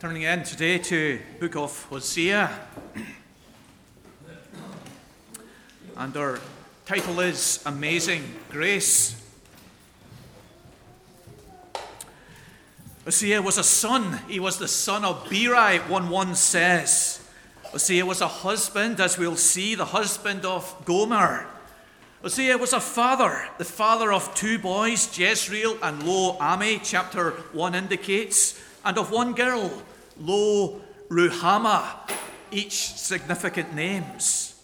Turning in today to book of Hosea. And our title is Amazing Grace. Hosea was a son. He was the son of Beeri, 1 1 says. Hosea was a husband, as we'll see, the husband of Gomer. Hosea was a father, the father of two boys, Jezreel and Lo Ammi, chapter 1 indicates, and of one girl, Lo Ruhamah, each significant names.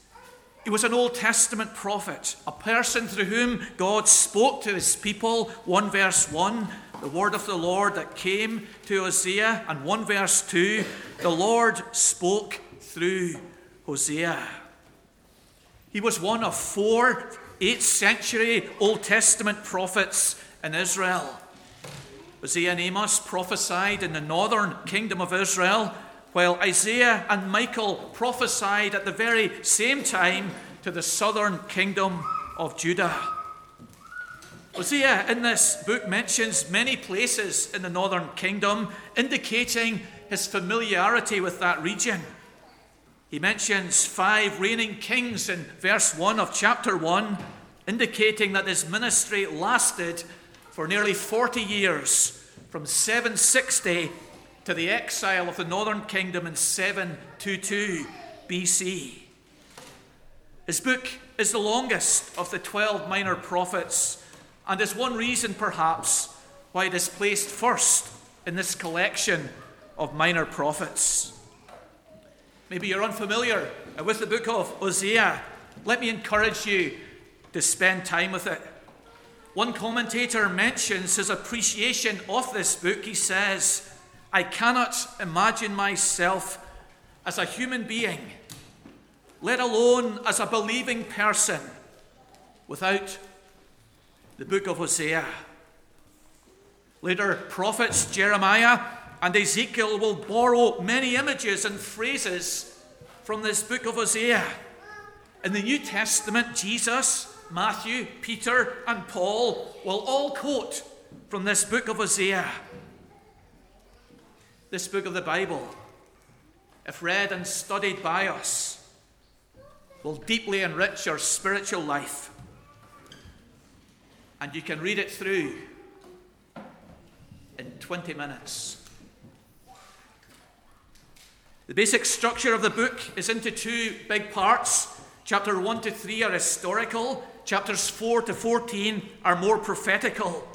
He was an Old Testament prophet, a person through whom God spoke to his people, 1 verse 1, the word of the Lord that came to Hosea, and 1 verse 2, the Lord spoke through Hosea. He was one of four 8th century Old Testament prophets in Israel. Hosea and Amos prophesied in the northern kingdom of Israel, while Isaiah and Micah prophesied at the very same time to the southern kingdom of Judah. Hosea uh, in this book mentions many places in the northern kingdom, indicating his familiarity with that region. He mentions five reigning kings in verse 1 of chapter 1, indicating that his ministry lasted for nearly 40 years, from 760 to the exile of the northern kingdom in 722 BC. His book is the longest of the 12 minor prophets, and is one reason, perhaps, why it is placed first in this collection of minor prophets. Maybe you're unfamiliar with the book of Hosea. Let me encourage you to spend time with it. One commentator mentions his appreciation of this book. He says, I cannot imagine myself as a human being, let alone as a believing person, without the book of Hosea. Later, prophets Jeremiah and Ezekiel will borrow many images and phrases from this book of Hosea. In the New Testament, Jesus, Matthew, Peter, and Paul will all quote from this book of Isaiah, This book of the Bible, if read and studied by us, will deeply enrich your spiritual life. And you can read it through in 20 minutes. The basic structure of the book is into two big parts. Chapter 1 to 3 are historical, chapters 4 to 14 are more prophetical.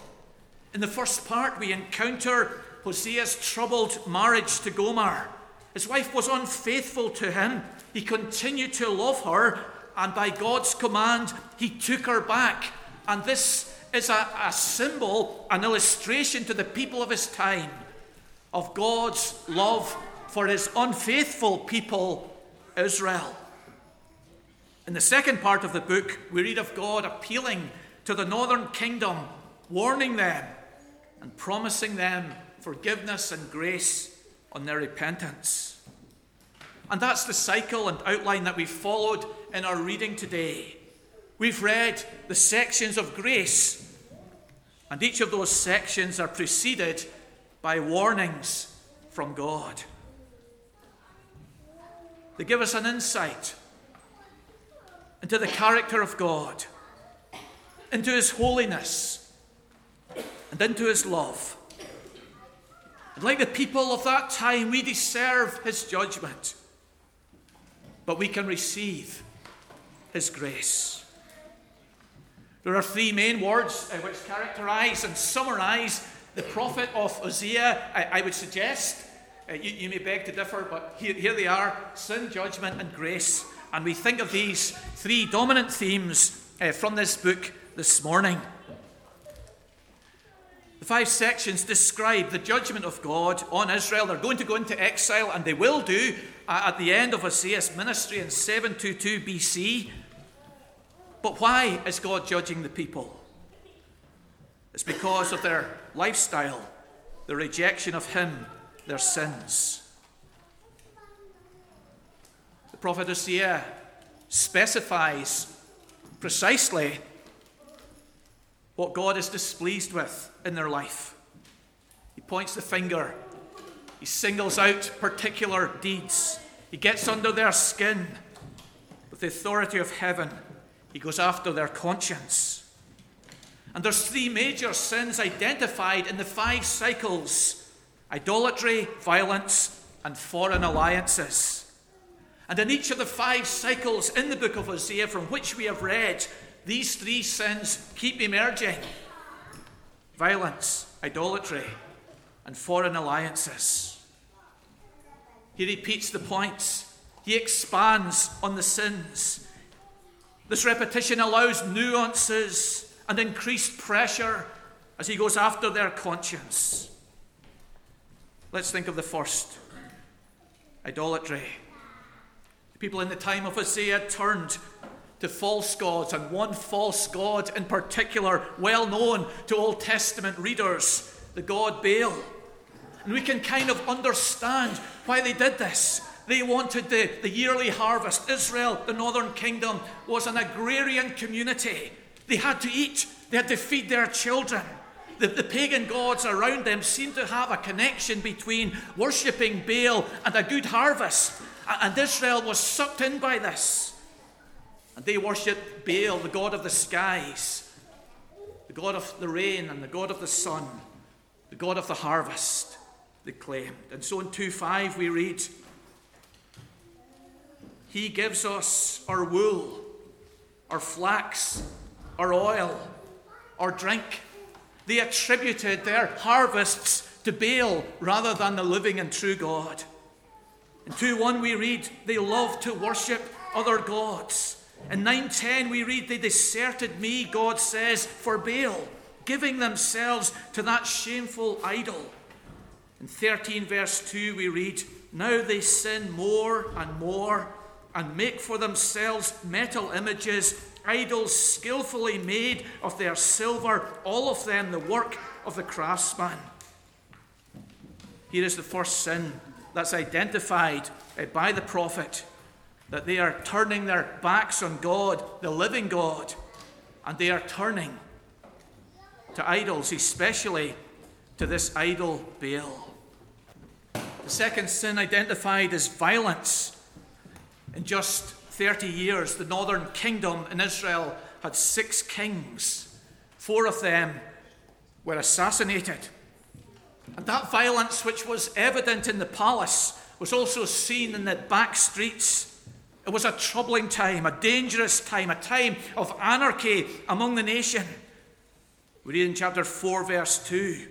In the first part, we encounter Hosea's troubled marriage to Gomer. His wife was unfaithful to him. He continued to love her, and by God's command, he took her back. And this is a, a symbol, an illustration to the people of his time of God's love for his unfaithful people, Israel. In the second part of the book, we read of God appealing to the northern kingdom, warning them and promising them forgiveness and grace on their repentance. And that's the cycle and outline that we followed in our reading today. We've read the sections of grace, and each of those sections are preceded by warnings from God. They give us an insight into the character of God, into His holiness, and into His love. And like the people of that time, we deserve His judgment, but we can receive His grace. There are three main words uh, which characterize and summarize the prophet of Hosea. I, I would suggest uh, you, you, may beg to differ, but here, here they are sin, judgment, and grace. And we think of these three dominant themes uh, from this book this morning. The five sections describe the judgment of God on Israel. They're going to go into exile, and they will do uh, at the end of Hosea's ministry in 722 BC. But why is God judging the people? It's because of their lifestyle, the rejection of Him their sins. Prophet Hosea specifies precisely what God is displeased with in their life. He points the finger He singles out particular deeds. He gets under their skin. With the authority of heaven, he goes after their conscience. And there's three major sins identified in the five cycles idolatry, violence, and foreign alliances. And in each of the five cycles in the book of Hosea from which we have read, these three sins keep emerging violence, idolatry, and foreign alliances. He repeats the points, he expands on the sins. This repetition allows nuances and increased pressure as he goes after their conscience. Let's think of the first idolatry. People in the time of Hosea turned to false gods, and one false god in particular, well known to Old Testament readers, the god Baal. And we can kind of understand why they did this. They wanted the, the yearly harvest. Israel, the northern kingdom, was an agrarian community. They had to eat, they had to feed their children. The, the pagan gods around them seemed to have a connection between worshipping Baal and a good harvest. And Israel was sucked in by this. And they worshipped Baal, the god of the skies, the god of the rain, and the god of the sun, the god of the harvest, they claimed. And so in 2 5 we read, He gives us our wool, our flax, our oil, our drink. They attributed their harvests to Baal rather than the living and true God. In 2 1 we read, They love to worship other gods. In 9:10 we read they deserted me, God says, for Baal, giving themselves to that shameful idol. In 13 verse 2 we read, now they sin more and more and make for themselves metal images, idols skillfully made of their silver, all of them the work of the craftsman. Here is the first sin that's identified eh, by the prophet that they are turning their backs on God, the living God, and they are turning to idols, especially to this idol Baal. The second sin identified is violence. In just 30 years, the northern kingdom in Israel had six kings. Four of them were assassinated. And that violence, which was evident in the palace, was also seen in the back streets it was a troubling time, a dangerous time, a time of anarchy among the nation. We read in chapter 4, verse 2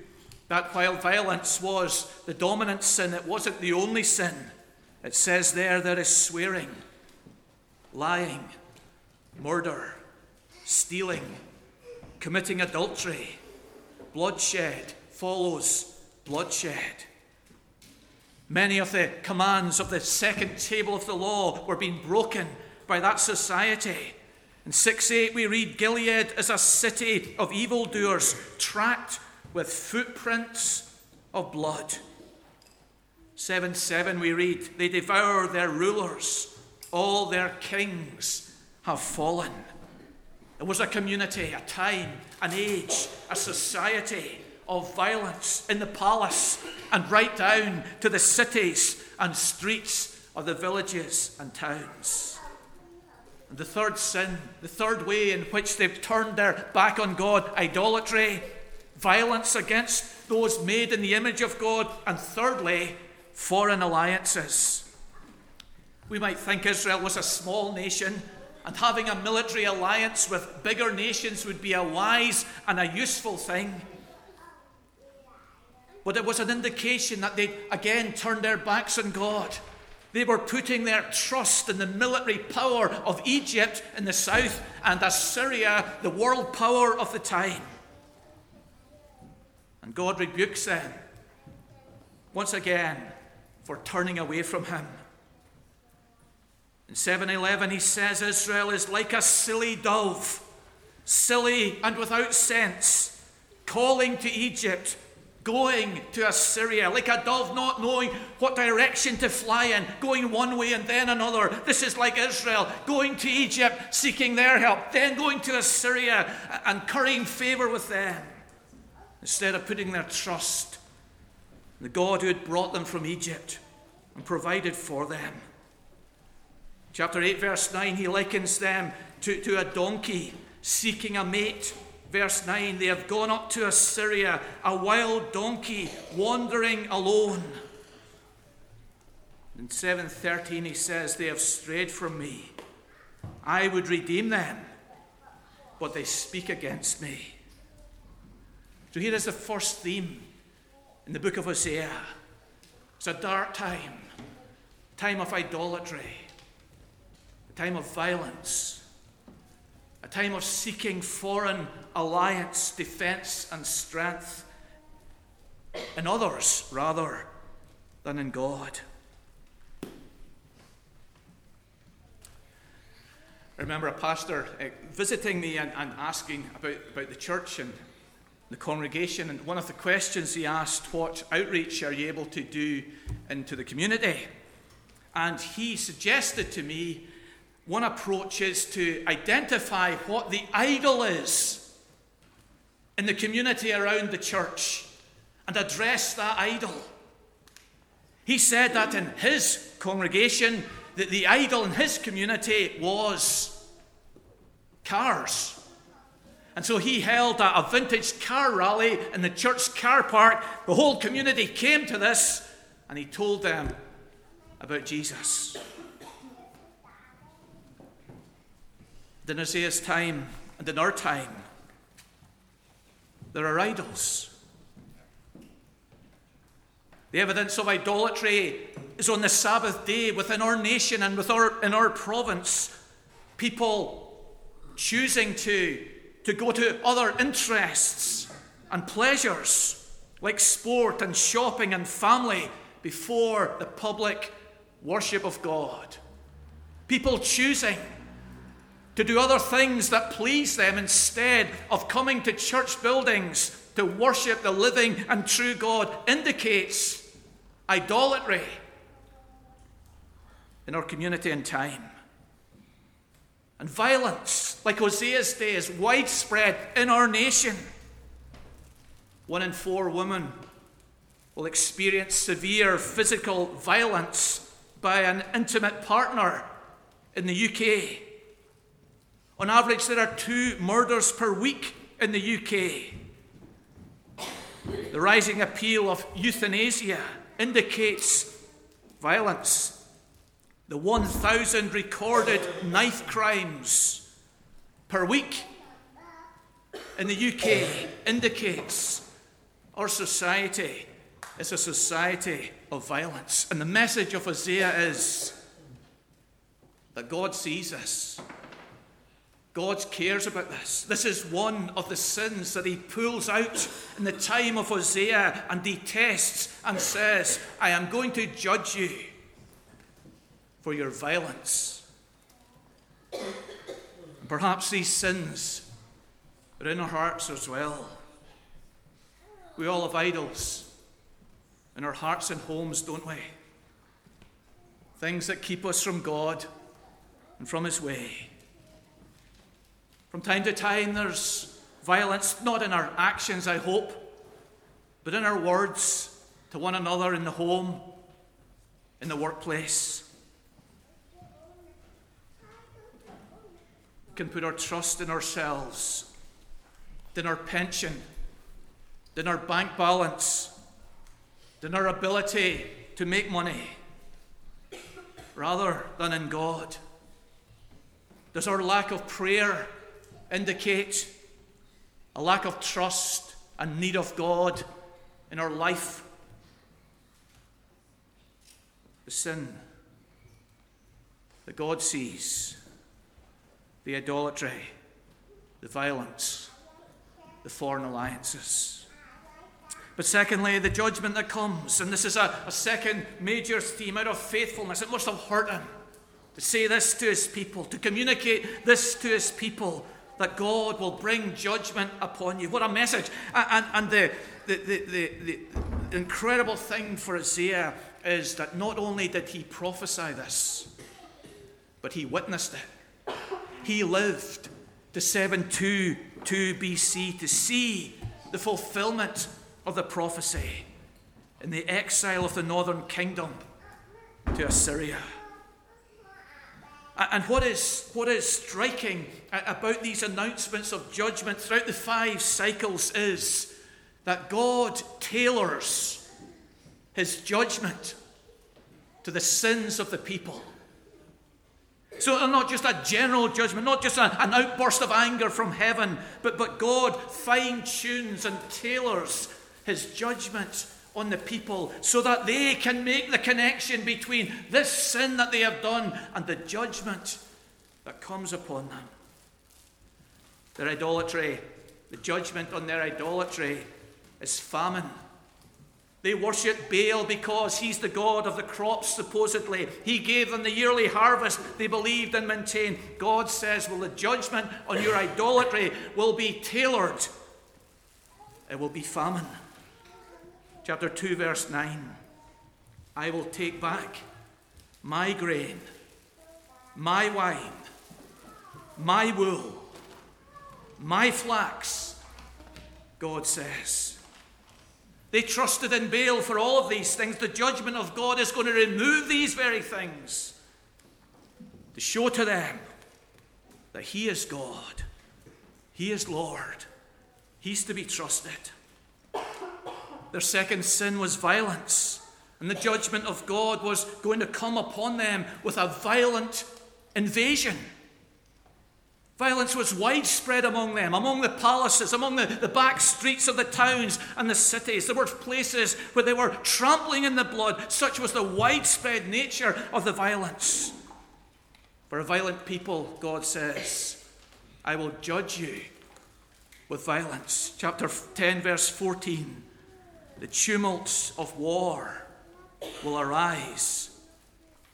that while violence was the dominant sin, it wasn't the only sin. It says there there is swearing, lying, murder, stealing, committing adultery. Bloodshed follows bloodshed. Many of the commands of the second table of the law were being broken by that society. In 6 8, we read Gilead is a city of evildoers, tracked with footprints of blood. 7 7, we read, They devour their rulers, all their kings have fallen. It was a community, a time, an age, a society of violence in the palace and right down to the cities and streets of the villages and towns. And the third sin, the third way in which they've turned their back on God, idolatry, violence against those made in the image of God, and thirdly, foreign alliances. We might think Israel was a small nation, and having a military alliance with bigger nations would be a wise and a useful thing. But it was an indication that they again turned their backs on God. They were putting their trust in the military power of Egypt in the south and Assyria, the world power of the time. And God rebukes them once again for turning away from Him. In 711, he says Israel is like a silly dove, silly and without sense, calling to Egypt going to Assyria, like a dove not knowing what direction to fly in, going one way and then another. This is like Israel going to Egypt, seeking their help, then going to Assyria and currying favor with them, instead of putting their trust in the God who had brought them from Egypt and provided for them. Chapter 8, verse 9, he likens them to, to a donkey seeking a mate. Verse 9, they have gone up to Assyria, a wild donkey wandering alone. In 7:13 he says they have strayed from me. I would redeem them, but they speak against me. So here is the first theme in the book of Hosea. It's a dark time, time of idolatry, a time of violence, a time of seeking foreign alliance, defense, and strength in others rather than in God. I remember a pastor uh, visiting me and, and asking about, about the church and the congregation. And one of the questions he asked, What outreach are you able to do into the community? And he suggested to me one approach is to identify what the idol is in the community around the church and address that idol. He said that in his congregation, that the idol in his community was cars. And so he held a, a, vintage car rally in the church car park. The whole community came to this, and he told them about Jesus. In Isaiah's time and in our time, there are idols. The evidence of idolatry is on the Sabbath day within our nation and with our, in our province. People choosing to, to go to other interests and pleasures like sport and shopping and family before the public worship of God. People choosing to do other things that please them instead of coming to church buildings to worship the living and true God indicates idolatry in our community and time. And violence, like Hosea's day, is widespread in our nation. One in four women will experience severe physical violence by an intimate partner in the UK. On average, there are two murders per week in the UK. The rising appeal of euthanasia indicates violence. The 1,000 recorded knife crimes per week in the UK indicates our society is a society of violence. And the message of Hosea is that God sees us God cares about this. This is one of the sins that he pulls out in the time of Hosea and detests and says, I am going to judge you for your violence. And Perhaps these sins are in our hearts as well. We all have idols in our hearts and homes, don't we? Things that keep us from God and from His way. From time to time, there's violence, not in our actions, I hope, but in our words to one another in the home, in the workplace. We can put our trust in ourselves, in our pension, in our bank balance, in our ability to make money, rather than in God. Does our lack of prayer indicate a lack of trust and need of God in our life. The sin that God sees, the idolatry, the violence, the foreign alliances. But secondly, the judgment that comes, and this is a, a second major theme out of faithfulness. It must have hurt him to say this to his people, to communicate this to his people that God will bring judgment upon you. What a message. And, and the, the, the, the, incredible thing for Isaiah is that not only did he prophesy this, but he witnessed it. He lived to 722 BC to see the fulfillment of the prophecy. in the exile of the northern kingdom to Assyria. And what is, what is striking about these announcements of judgment throughout the five cycles is that God tailors his judgment to the sins of the people. So, uh, not just a general judgment, not just a, an outburst of anger from heaven, but, but God fine tunes and tailors his judgment on the people so that they can make the connection between this sin that they have done and the judgment that comes upon them. Their idolatry, the judgment on their idolatry, is famine. They worship Baal because he's the god of the crops, supposedly. He gave them the yearly harvest they believed and maintained. God says, Well, the judgment on your idolatry will be tailored, it will be famine chapter 2, verse 9. I will take back my grain, my wine, my wool, my flax, God says. They trusted in Baal for all of these things. The judgment of God is going to remove these very things to show to them that He is God, He is Lord, He's to be trusted. Their second sin was violence. And the judgment of God was going to come upon them with a violent invasion. Violence was widespread among them, among the palaces, among the, the back streets of the towns and the cities. There were places where they were trampling in the blood. Such was the widespread nature of the violence. For a violent people, God says, I will judge you with violence. Chapter 10, verse 14 the tumults of war will arise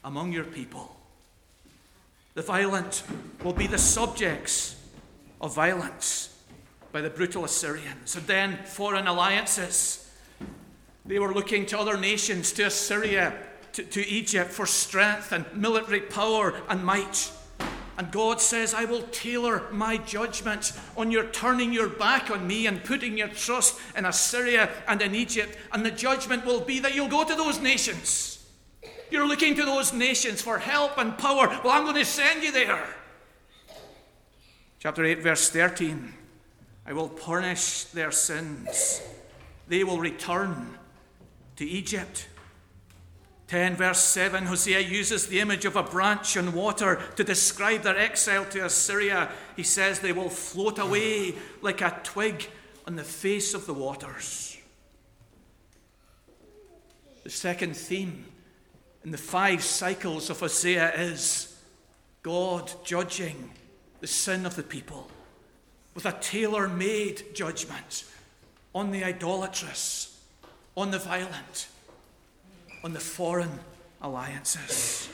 among your people. The violent will be the subjects of violence by the brutal Assyrians. And then foreign alliances. They were looking to other nations, to Assyria, to, to Egypt for strength and military power and might. And God says, I will tailor my judgment on your turning your back on me and putting your trust in Assyria and in Egypt. And the judgment will be that you'll go to those nations. You're looking to those nations for help and power. Well, I'm going to send you there. Chapter 8, verse 13 I will punish their sins, they will return to Egypt. 10 verse 7, Hosea uses the image of a branch on water to describe their exile to Assyria. He says they will float away like a twig on the face of the waters. The second theme in the five cycles of Hosea is God judging the sin of the people with a tailor made judgment on the idolatrous, on the violent on the foreign alliances.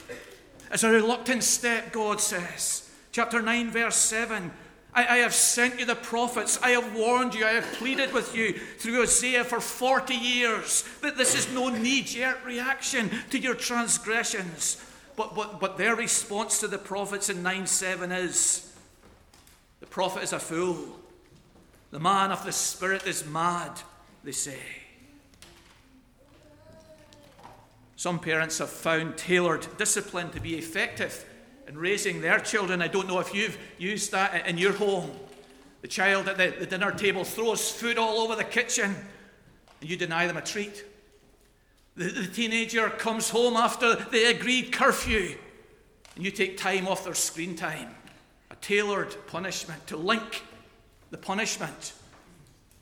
It's a reluctant step, God says. Chapter 9, verse 7. I, I, have sent you the prophets. I have warned you. I have pleaded with you through Isaiah for 40 years that this is no knee jerk reaction to your transgressions. But, but, but their response to the prophets in 9 7 is the prophet is a fool. The man of the Spirit is mad, they say. Some parents have found tailored discipline to be effective in raising their children. I don't know if you've used that in your home. The child at the, the dinner table throws food all over the kitchen, and you deny them a treat. The, the teenager comes home after the agreed curfew, and you take time off their screen time. A tailored punishment to link the punishment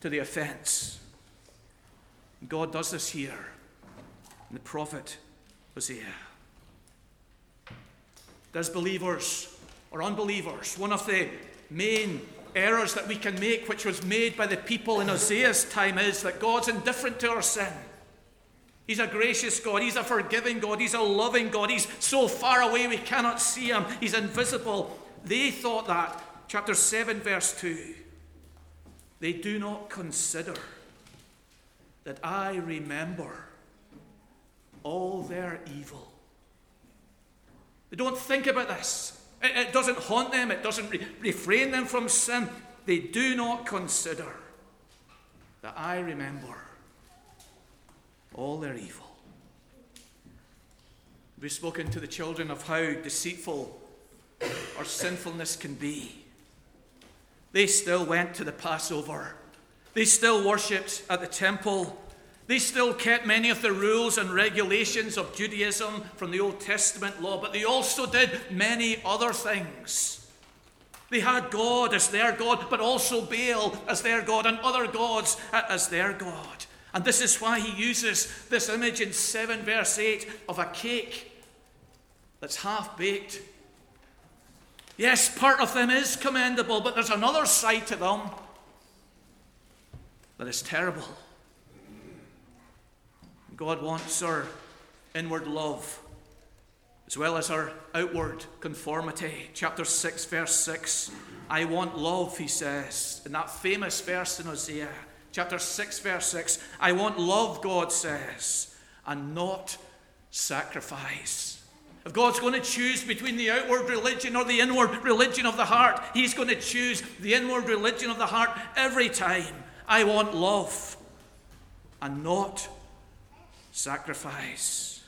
to the offence. God does this here and the prophet Hosea. As believers or unbelievers, one of the main errors that we can make, which was made by the people in Hosea's time, is that God's indifferent to our sin. He's a gracious God. He's a forgiving God. He's a loving God. He's so far away we cannot see him. He's invisible. They thought that. Chapter 7, verse 2. They do not consider that I remember all their evil. They don't think about this. It, it doesn't haunt them, it doesn't re- refrain them from sin. They do not consider that I remember all their evil. We've spoken to the children of how deceitful our sinfulness can be. They still went to the Passover. They still worshipped at the temple. They still kept many of the rules and regulations of Judaism from the Old Testament law, but they also did many other things. They had God as their God, but also Baal as their God, and other gods as their God. And this is why he uses this image in 7 verse 8 of a cake that's half baked. Yes, part of them is commendable, but there's another side to them that is terrible. God wants our inward love as well as our outward conformity. Chapter 6, verse 6. I want love, he says, in that famous verse in Hosea. Chapter 6, verse 6. I want love, God says, and not sacrifice. If God's going to choose between the outward religion or the inward religion of the heart, He's going to choose the inward religion of the heart every time. I want love and not sacrifice.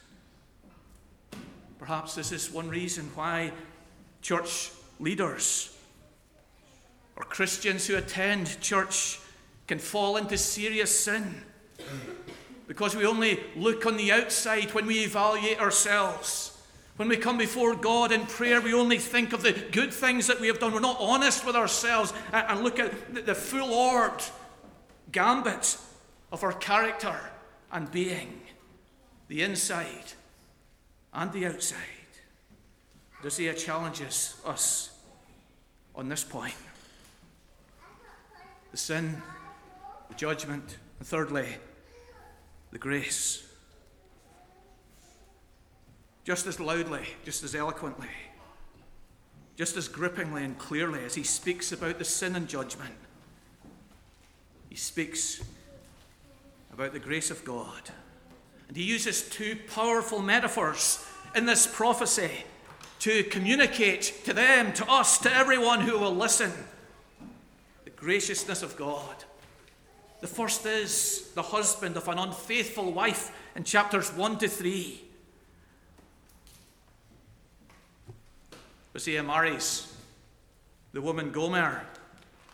Perhaps this is one reason why church leaders or Christians who attend church can fall into serious sin. Because we only look on the outside when we evaluate ourselves. When we come before God in prayer, we only think of the good things that we have done. We're not honest with ourselves and look at the full orbed gambit of our character and being the inside and the outside. Does Hosea challenges us on this point the sin, the judgment, and thirdly, the grace. Just as loudly, just as eloquently, just as grippingly and clearly as he speaks about the sin and judgment, he speaks about the grace of God and he uses two powerful metaphors in this prophecy to communicate to them, to us, to everyone who will listen the graciousness of God. The first is the husband of an unfaithful wife in chapters 1 to 3. We Hosea marries the woman Gomer.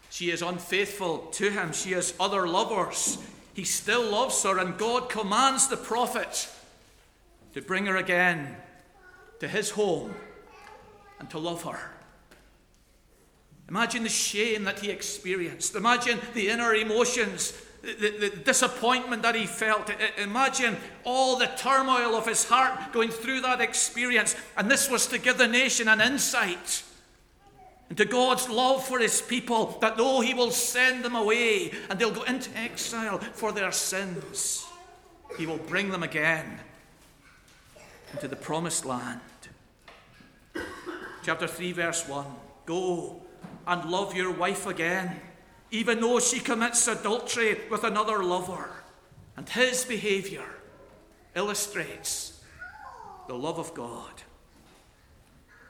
She is unfaithful to him. She has other lovers. He still loves her, and God commands the prophet to bring her again to his home and to love her. Imagine the shame that he experienced. Imagine the inner emotions, the, the, disappointment that he felt. Imagine all the turmoil of his heart going through that experience. And this was to give the nation an insight and to God's love for his people, that though he will send them away and they'll go into exile for their sins, he will bring them again into the promised land. Chapter 3, verse 1 Go and love your wife again, even though she commits adultery with another lover. And his behavior illustrates the love of God.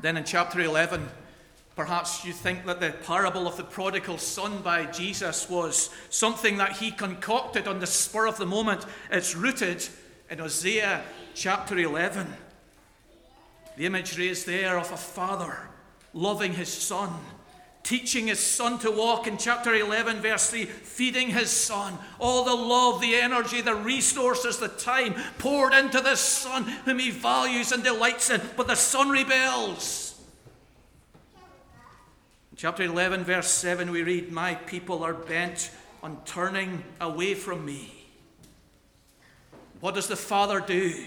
Then in chapter 11, Perhaps you think that the parable of the prodigal son by Jesus was something that he concocted on the spur of the moment. It's rooted in Hosea chapter 11. The imagery is there of a father loving his son, teaching his son to walk in chapter 11, verse 3, feeding his son. All the love, the energy, the resources, the time poured into this son whom he values and delights in. But the son rebels. Chapter 11, verse 7, we read, My people are bent on turning away from me. What does the Father do?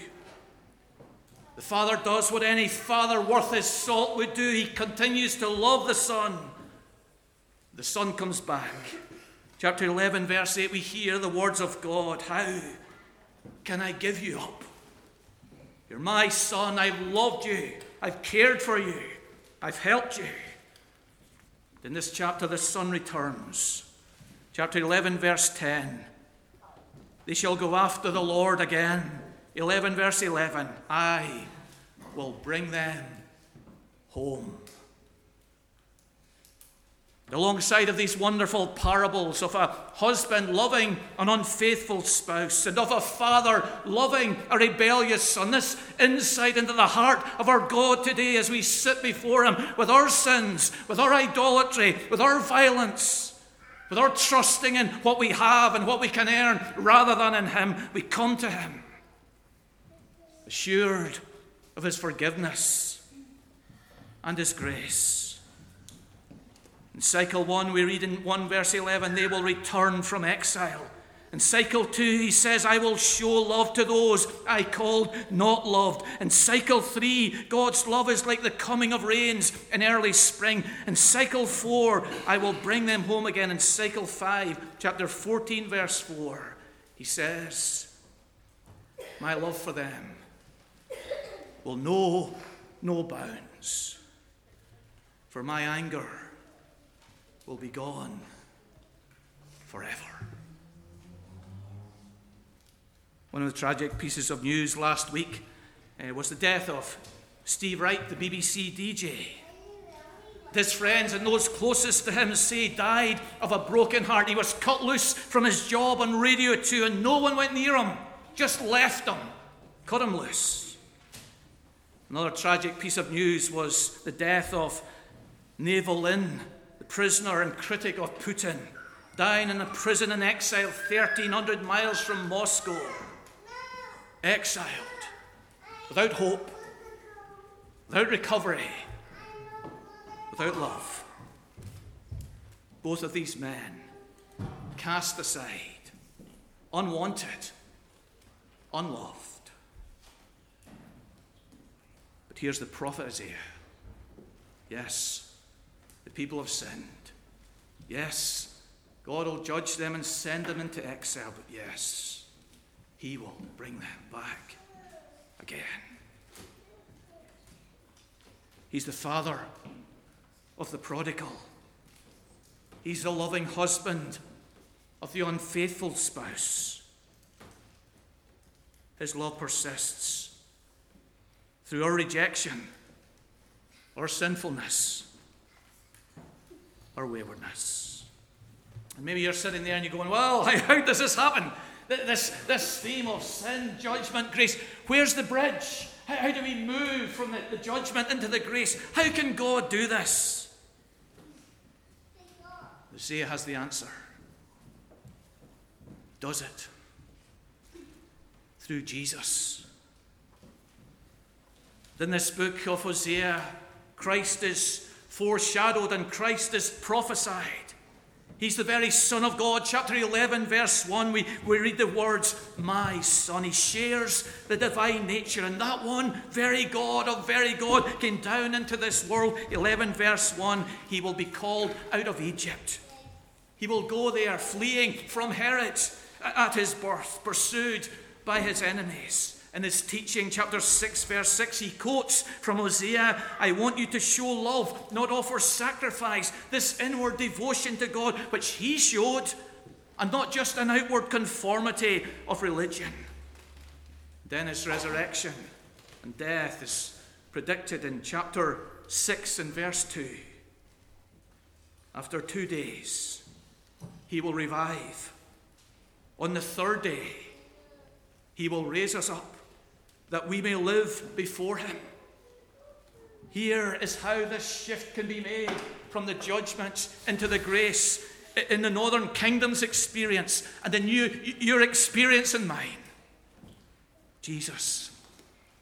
The Father does what any father worth his salt would do. He continues to love the Son. The Son comes back. Chapter 11, verse 8, we hear the words of God How can I give you up? You're my Son. I've loved you. I've cared for you. I've helped you. In this chapter, the Son returns. Chapter 11, verse 10. They shall go after the Lord again. 11, verse 11. I will bring them home. Alongside of these wonderful parables of a husband loving an unfaithful spouse and of a father loving a rebellious son, this insight into the heart of our God today as we sit before Him with our sins, with our idolatry, with our violence, with our trusting in what we have and what we can earn rather than in Him, we come to Him assured of His forgiveness and His grace. In cycle 1, we read in 1 verse 11, they will return from exile. In cycle 2, he says, I will show love to those I called not loved. In cycle 3, God's love is like the coming of rains in early spring. In cycle 4, I will bring them home again. In cycle 5, chapter 14, verse 4, he says, My love for them will know no bounds. For my anger will be gone forever. One of the tragic pieces of news last week uh, was the death of Steve Wright, the BBC DJ. His friends and those closest to him say died of a broken heart. He was cut loose from his job on Radio 2 and no one went near him, just left him, cut him loose. Another tragic piece of news was the death of Navalny, prisoner and critic of Putin, dying in a prison in exile 1,300 miles from Moscow. Exiled, without hope, without recovery, without love. Both of these men cast aside, unwanted, unloved. But here's the prophet Isaiah. Yes, the people have sinned. Yes, God will judge them and send them into exile, but yes, He will bring them back again. He's the father of the prodigal. He's the loving husband of the unfaithful spouse. His love persists through our rejection, our sinfulness, or waywardness. And maybe you're sitting there and you're going, Well, how does this happen? This, this theme of sin, judgment, grace. Where's the bridge? How, how do we move from the, the judgment into the grace? How can God do this? Isaiah has the answer. Does it? Through Jesus. In this book of Hosea, Christ is foreshadowed and Christ is prophesied. He's the very Son of God. Chapter 11, verse 1, we, we read the words, My Son. He shares the divine nature. And that one, very God of very God, came down into this world. 11, verse 1, He will be called out of Egypt. He will go there fleeing from Herod at his birth, pursued by his enemies in his teaching, chapter 6, verse 6, he quotes from Hosea I want you to show love, not offer sacrifice, this inward devotion to God which he showed, and not just an outward conformity of religion. Then his resurrection and death is predicted in chapter 6 and verse 2. After two days, he will revive. On the third day, he will raise us up that we may live before Him. Here is how this shift can be made from the judgment into the grace in the Northern Kingdom's experience and in you, your experience and mine. Jesus,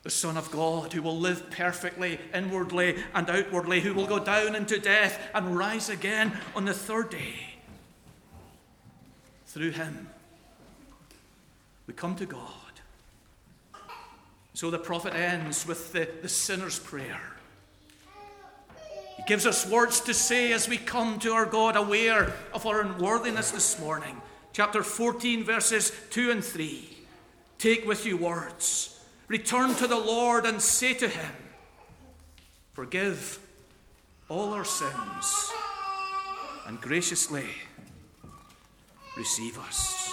the Son of God, who will live perfectly inwardly and outwardly, who will go down into death and rise again on the third day. Through him, we come to God. So the prophet ends with the, the sinner's prayer. He gives us words to say as we come to our God, aware of our unworthiness this morning. Chapter 14, verses 2 and 3. Take with you words. Return to the Lord and say to him, Forgive all our sins and graciously receive us.